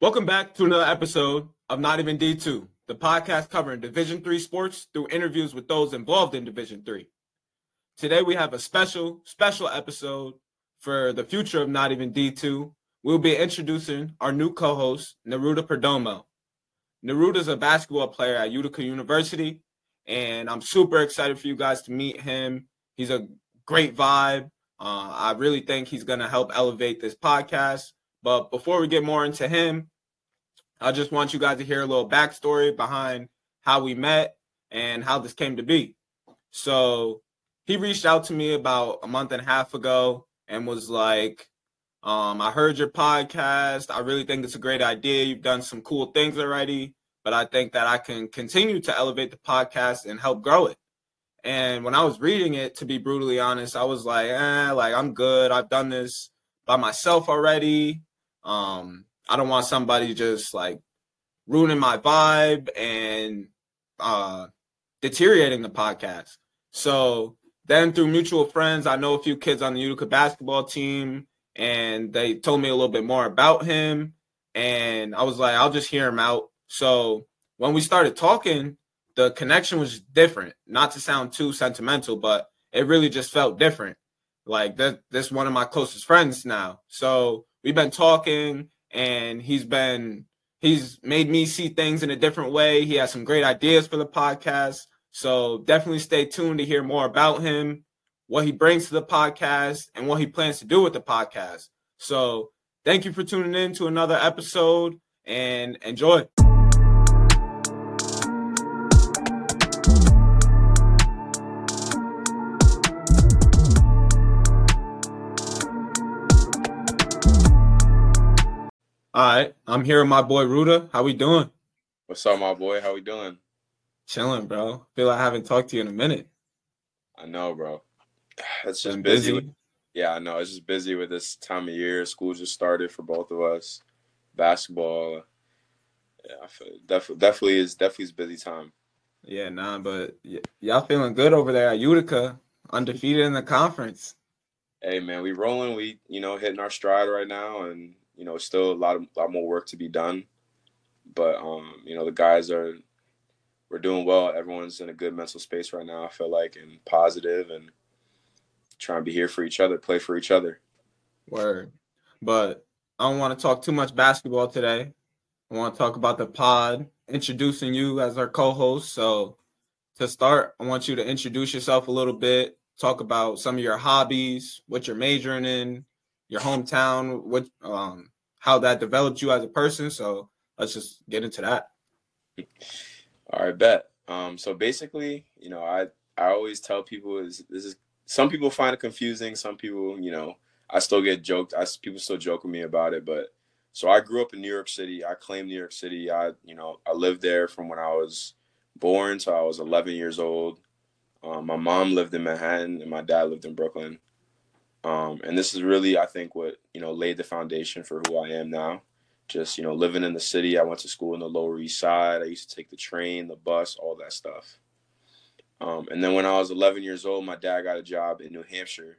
Welcome back to another episode of Not Even D2, the podcast covering Division 3 sports through interviews with those involved in Division 3. Today we have a special, special episode for the future of Not Even D2. We'll be introducing our new co-host, Neruda Perdomo. Is a basketball player at Utica University, and I'm super excited for you guys to meet him. He's a great vibe. Uh, I really think he's going to help elevate this podcast. But before we get more into him, I just want you guys to hear a little backstory behind how we met and how this came to be. So he reached out to me about a month and a half ago and was like, um, I heard your podcast. I really think it's a great idea. You've done some cool things already, but I think that I can continue to elevate the podcast and help grow it. And when I was reading it, to be brutally honest, I was like, eh, like I'm good. I've done this by myself already. Um, I don't want somebody just like ruining my vibe and uh, deteriorating the podcast. So then through mutual friends, I know a few kids on the Utica basketball team, and they told me a little bit more about him. And I was like, I'll just hear him out. So when we started talking, the connection was different. Not to sound too sentimental, but it really just felt different. Like that, this one of my closest friends now. So we've been talking and he's been he's made me see things in a different way. He has some great ideas for the podcast. So definitely stay tuned to hear more about him, what he brings to the podcast, and what he plans to do with the podcast. So thank you for tuning in to another episode and enjoy. All right, I'm here with my boy Ruda. How we doing? What's up, my boy? How we doing? Chilling, bro. Feel like I haven't talked to you in a minute. I know, bro. It's just busy. busy. Yeah, I know. It's just busy with this time of year. School just started for both of us. Basketball. Yeah, I feel definitely definitely is definitely is busy time. Yeah, nah, but y- y'all feeling good over there at Utica, undefeated in the conference. Hey man, we rolling. We you know hitting our stride right now, and you know, still a lot of lot more work to be done. But um, you know, the guys are we're doing well. Everyone's in a good mental space right now. I feel like and positive and trying to be here for each other, play for each other. Word. But I don't want to talk too much basketball today. I want to talk about the pod, introducing you as our co-host. So to start, I want you to introduce yourself a little bit, talk about some of your hobbies, what you're majoring in, your hometown, what um how that developed you as a person. So let's just get into that. All right, bet. Um, so basically, you know, I I always tell people is this is some people find it confusing. Some people, you know, I still get joked. I people still joke with me about it. But so I grew up in New York City. I claim New York City. I you know I lived there from when I was born till I was 11 years old. Um, my mom lived in Manhattan and my dad lived in Brooklyn. Um, and this is really, I think, what you know laid the foundation for who I am now. Just you know, living in the city. I went to school in the Lower East Side. I used to take the train, the bus, all that stuff. Um, and then when I was 11 years old, my dad got a job in New Hampshire,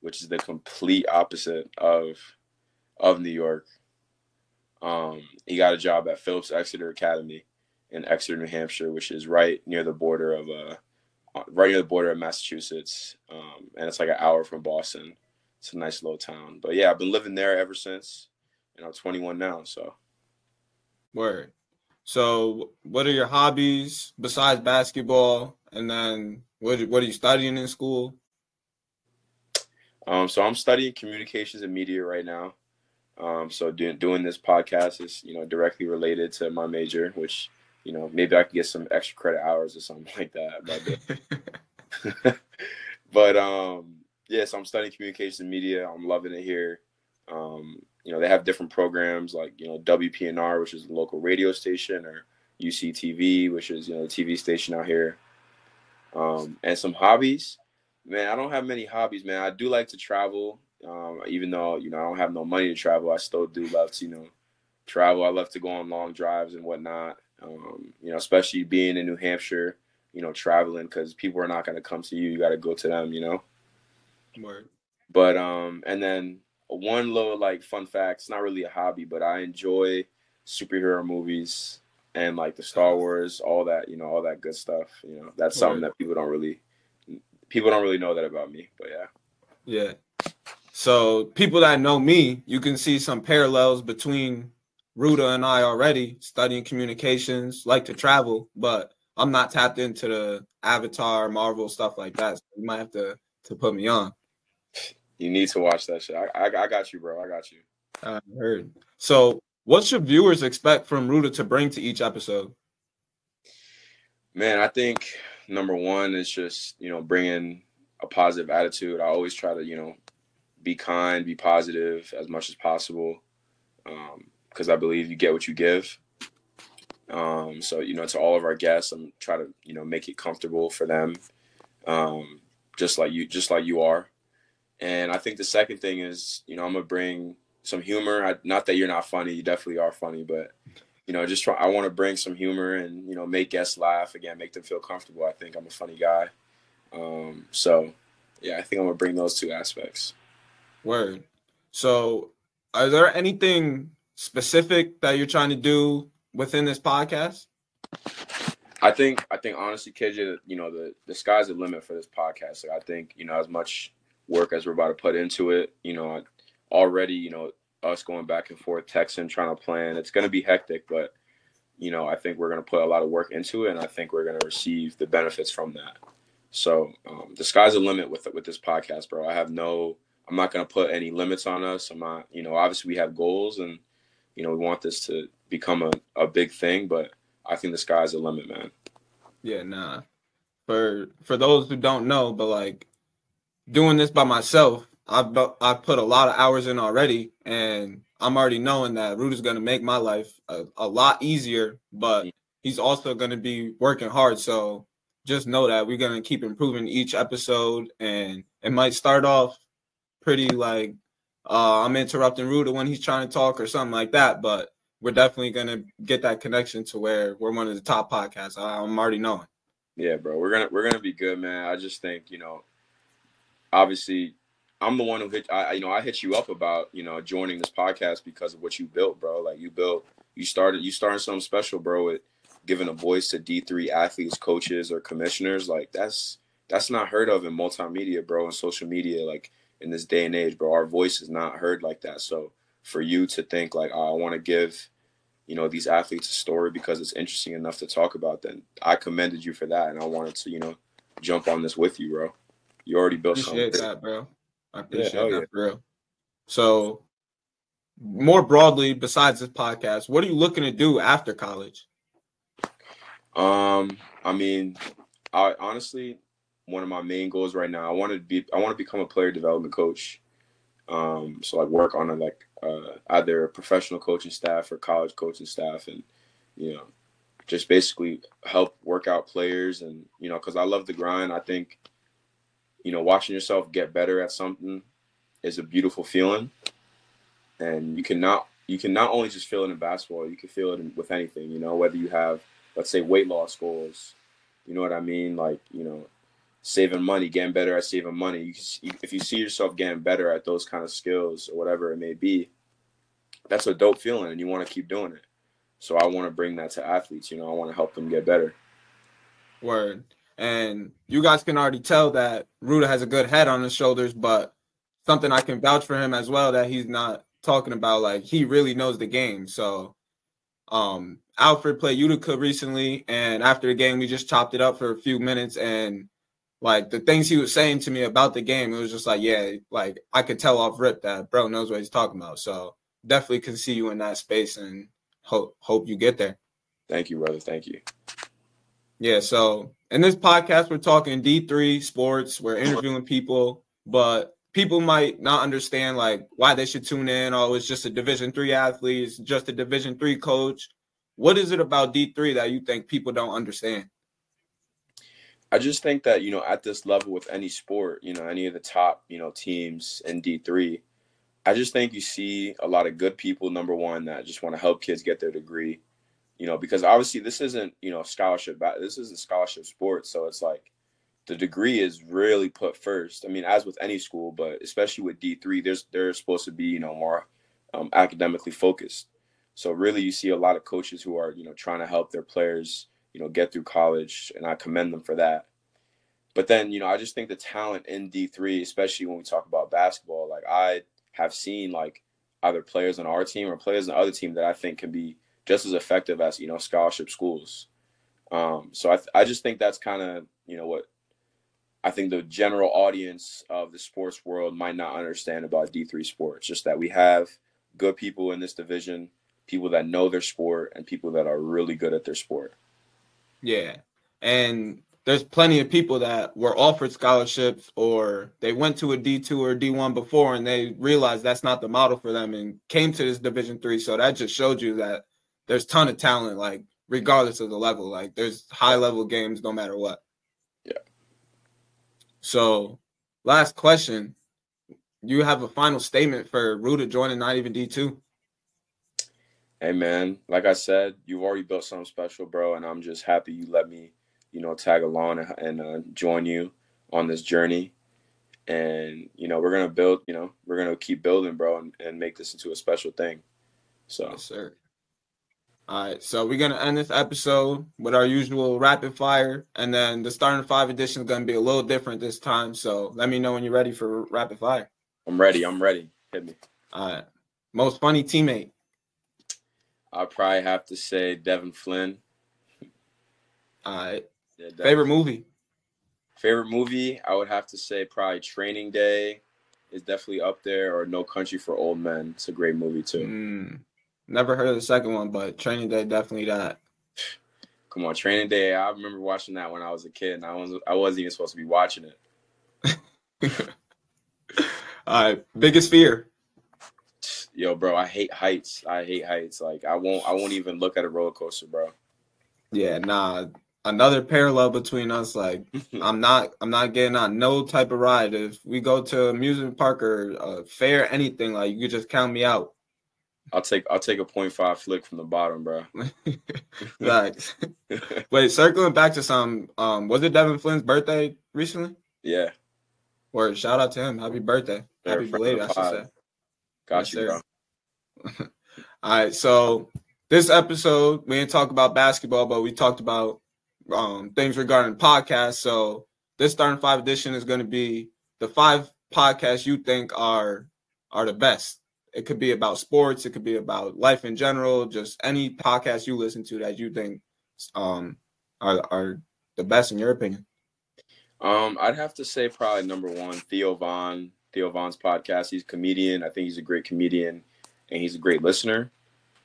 which is the complete opposite of of New York. Um, he got a job at Phillips Exeter Academy in Exeter, New Hampshire, which is right near the border of uh, right near the border of Massachusetts, um, and it's like an hour from Boston. It's a nice little town. But yeah, I've been living there ever since, and I'm 21 now. So, word. So, what are your hobbies besides basketball? And then, what what are you studying in school? Um, so I'm studying communications and media right now. Um, so doing doing this podcast is you know directly related to my major, which you know, maybe I could get some extra credit hours or something like that. But, um, yeah, so I'm studying communication and media. I'm loving it here. Um, you know, they have different programs like you know WPNR, which is a local radio station, or UCTV, which is you know the TV station out here. Um, and some hobbies. Man, I don't have many hobbies, man. I do like to travel. Um, even though you know I don't have no money to travel, I still do love to you know travel. I love to go on long drives and whatnot. Um, you know, especially being in New Hampshire, you know, traveling because people are not going to come to you. You got to go to them, you know. Word. But um, and then one little like fun fact. It's not really a hobby, but I enjoy superhero movies and like the Star Wars, all that, you know, all that good stuff. You know, that's something that people don't really people don't really know that about me. But yeah. Yeah. So people that know me, you can see some parallels between Ruda and I already studying communications, like to travel, but I'm not tapped into the Avatar, Marvel stuff like that. So you might have to to put me on. You need to watch that shit. I, I, I got you, bro. I got you. I heard. So, what should viewers expect from Ruda to bring to each episode? Man, I think number one is just you know bringing a positive attitude. I always try to you know be kind, be positive as much as possible, um, because I believe you get what you give. Um, so you know, to all of our guests, I'm trying to you know make it comfortable for them, um, just like you, just like you are. And I think the second thing is, you know, I'm gonna bring some humor. I, not that you're not funny, you definitely are funny, but you know, just try. I want to bring some humor and you know make guests laugh again, make them feel comfortable. I think I'm a funny guy, um, so yeah, I think I'm gonna bring those two aspects. Word. So, are there anything specific that you're trying to do within this podcast? I think I think honestly, KJ, you know, the the sky's the limit for this podcast. Like, I think you know as much work as we're about to put into it, you know, already, you know, us going back and forth, texting, trying to plan. It's to be hectic, but you know, I think we're to put a lot of work into it, and I think we're to receive the benefits from that. So um, the sky's the limit with with this podcast, bro. I have no, I'm not to put any limits on us. I'm not, you know, obviously we have goals, and you know, we want this to become a, a big thing, but I think the sky's the limit, man. Yeah, nah. For for those who don't know, but like doing this by myself, I've I've put a lot of hours in already, and I'm already knowing that Ruda is going to make my life a, a lot easier. But mm. he's also going to be working hard. So just know that we're going to keep improving each episode, and it might start off pretty like uh, I'm interrupting Ruda when he's trying to talk or something like that. But we're definitely to get that connection to where we're one of the top podcasts. I'm already knowing. Yeah, bro, we're gonna we're gonna be good, man. I just think you know, obviously I'm the one who hit. I you know I hit you up about you know joining this podcast because of what you built, bro. Like you built, you started, you started something special, bro. With giving a voice to D3 athletes, coaches, or commissioners. Like that's that's not heard of in multimedia, bro, and social media. Like in this day and age, bro, our voice is not heard like that. So for you to think like oh, I want to give, you know, these athletes a story because it's interesting enough to talk about, then I commended you for that, and I wanted to you know jump on this with you, bro. You already built Appreciate something. that, bro. I appreciate yeah, that yeah. for real. So, more broadly, besides this podcast, what are you looking to do after college? Um, I mean, I honestly, one of my main goals right now, I want to be, I want to become a player development coach. Um, so like work on a like uh, either a professional coaching staff or college coaching staff, and you know, just basically help work out players, and you know, because I love the grind. I think you know, watching yourself get better at something is a beautiful feeling. And you cannot you can not only just feel it in basketball, you can feel it in, with anything, you know, whether you have, let's say, weight loss goals, you know what I mean? Like, you know, saving money, getting better at saving money. You, if you see yourself getting better at those kind of skills or whatever it may be, that's a dope feeling and you want to keep doing it. So I want to bring that to athletes, you know, I want to help them get better. Word. And you guys can already tell that Ruda has a good head on his shoulders, but something I can vouch for him as well that he's not talking about like he really knows the game. So um Alfred played Utica recently and after the game we just chopped it up for a few minutes and like the things he was saying to me about the game, it was just like, yeah, like I could tell off rip that bro knows what he's talking about. So definitely can see you in that space and hope hope you get there. Thank you, brother. Thank you. Yeah, so in this podcast, we're talking D3 sports, we're interviewing people, but people might not understand like why they should tune in. Oh, it's just a division three athlete, it's just a division three coach. What is it about D3 that you think people don't understand? I just think that, you know, at this level with any sport, you know, any of the top, you know, teams in D3, I just think you see a lot of good people, number one, that just want to help kids get their degree you know, because obviously this isn't, you know, scholarship, this isn't scholarship sport. So it's like the degree is really put first. I mean, as with any school, but especially with D3, there's, they're supposed to be, you know, more um, academically focused. So really, you see a lot of coaches who are you know trying to help their players you know get through college, and I commend them for that. But then you know I just think the talent in D three, especially when we talk about basketball, like I have seen like either players on our team or players on other team that I think can be just as effective as you know scholarship schools. Um, so I, th- I just think that's kind of you know what I think the general audience of the sports world might not understand about D3 sports. Just that we have good people in this division, people that know their sport, and people that are really good at their sport. Yeah. And there's plenty of people that were offered scholarships or they went to a D2 or D1 before and they realized that's not the model for them and came to this division 3 so that just showed you that there's ton of talent like regardless of the level. Like there's high level games no matter what. Yeah. So last question. You have a final statement for Ruda joining not even D2 hey man like I said you've already built something special bro and I'm just happy you let me you know, tag along and, and uh, join you on this journey. And you know, we're gonna build. You know, we're gonna keep building, bro, and, and make this into a special thing. So, yes, sir. All right, so we're gonna end this episode with our usual rapid fire, and then the starting five edition is gonna be a little different this time. So let me know when you're ready for rapid fire. I'm ready. I'm ready. Hit me. All right. Most funny teammate. I probably have to say Devin Flynn. All right. Yeah, Favorite movie? Favorite movie? I would have to say probably Training Day is definitely up there, or No Country for Old Men. It's a great movie too. Mm, never heard of the second one, but Training Day definitely that. Come on, Training Day. I remember watching that when I was a kid, and I was I wasn't even supposed to be watching it. All right, biggest fear. Yo, bro, I hate heights. I hate heights. Like I won't I won't even look at a roller coaster, bro. Yeah, nah another parallel between us. Like I'm not I'm not getting on no type of ride. If we go to amusement park or a fair, anything like you just count me out. I'll take I'll take a point five flick from the bottom, bro. Thanks. Wait, circling back to some, um, was it Devin Flynn's birthday recently? Yeah. Or shout out to him. Happy birthday. Happy belated, I should say. Got yes, you, bro. All right, so this episode we didn't talk about basketball, but we talked about um, things regarding podcasts. So this starting five edition is going to be the five podcasts you think are are the best. It could be about sports. It could be about life in general. Just any podcast you listen to that you think um, are are the best in your opinion. Um, I'd have to say probably number one, Theo Von. Theo Von's podcast. He's a comedian. I think he's a great comedian, and he's a great listener.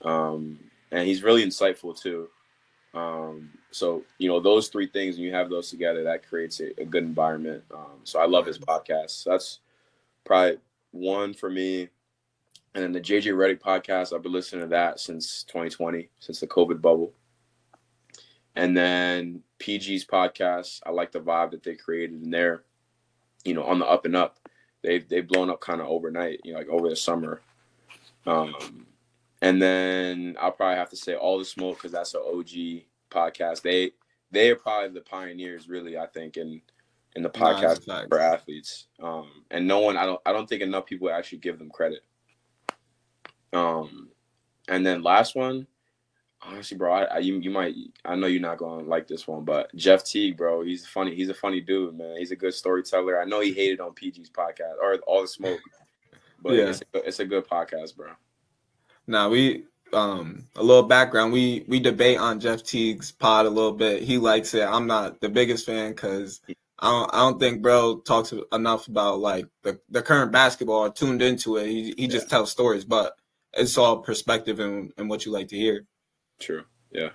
Um, and he's really insightful too. Um, so you know those three things, and you have those together, that creates a, a good environment. Um, so I love his podcast. So that's probably one for me. And then the JJ Redick podcast, I've been listening to that since 2020, since the COVID bubble. And then PG's podcast, I like the vibe that they created in there. You know, on the up and up, they've they've blown up kind of overnight. You know, like over the summer. Um, and then I'll probably have to say All the Smoke because that's an OG podcast. They they are probably the pioneers, really. I think in in the podcast for athletes. Um, and no one, I don't, I don't think enough people actually give them credit. Um, and then last one, honestly, bro, I, I you, you might, I know you're not going to like this one, but Jeff Teague, bro, he's funny. He's a funny dude, man. He's a good storyteller. I know he hated on PG's podcast or All the Smoke, but yeah. it's, a, it's a good podcast, bro. Now we um a little background. We we debate on Jeff Teague's pod a little bit. He likes it. I'm not the biggest fan because I don't I don't think bro talks enough about like the, the current basketball tuned into it. He he just yeah. tells stories, but it's all perspective and, and what you like to hear. True. Yeah.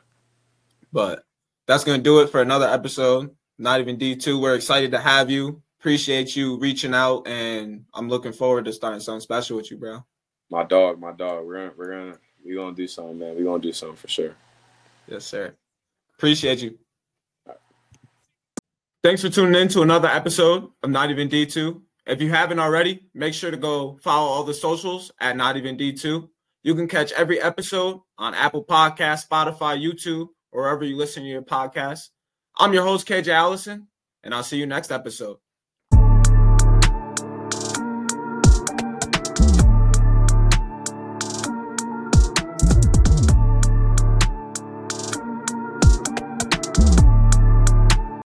But that's gonna do it for another episode. Not even D2. We're excited to have you. Appreciate you reaching out and I'm looking forward to starting something special with you, bro. My dog, my dog. We're gonna we're gonna we gonna do something, man. We're gonna do something for sure. Yes, sir. Appreciate you. Thanks for tuning in to another episode of Not Even D2. If you haven't already, make sure to go follow all the socials at Not Even D2. You can catch every episode on Apple Podcast, Spotify, YouTube, or wherever you listen to your podcasts. I'm your host, KJ Allison, and I'll see you next episode.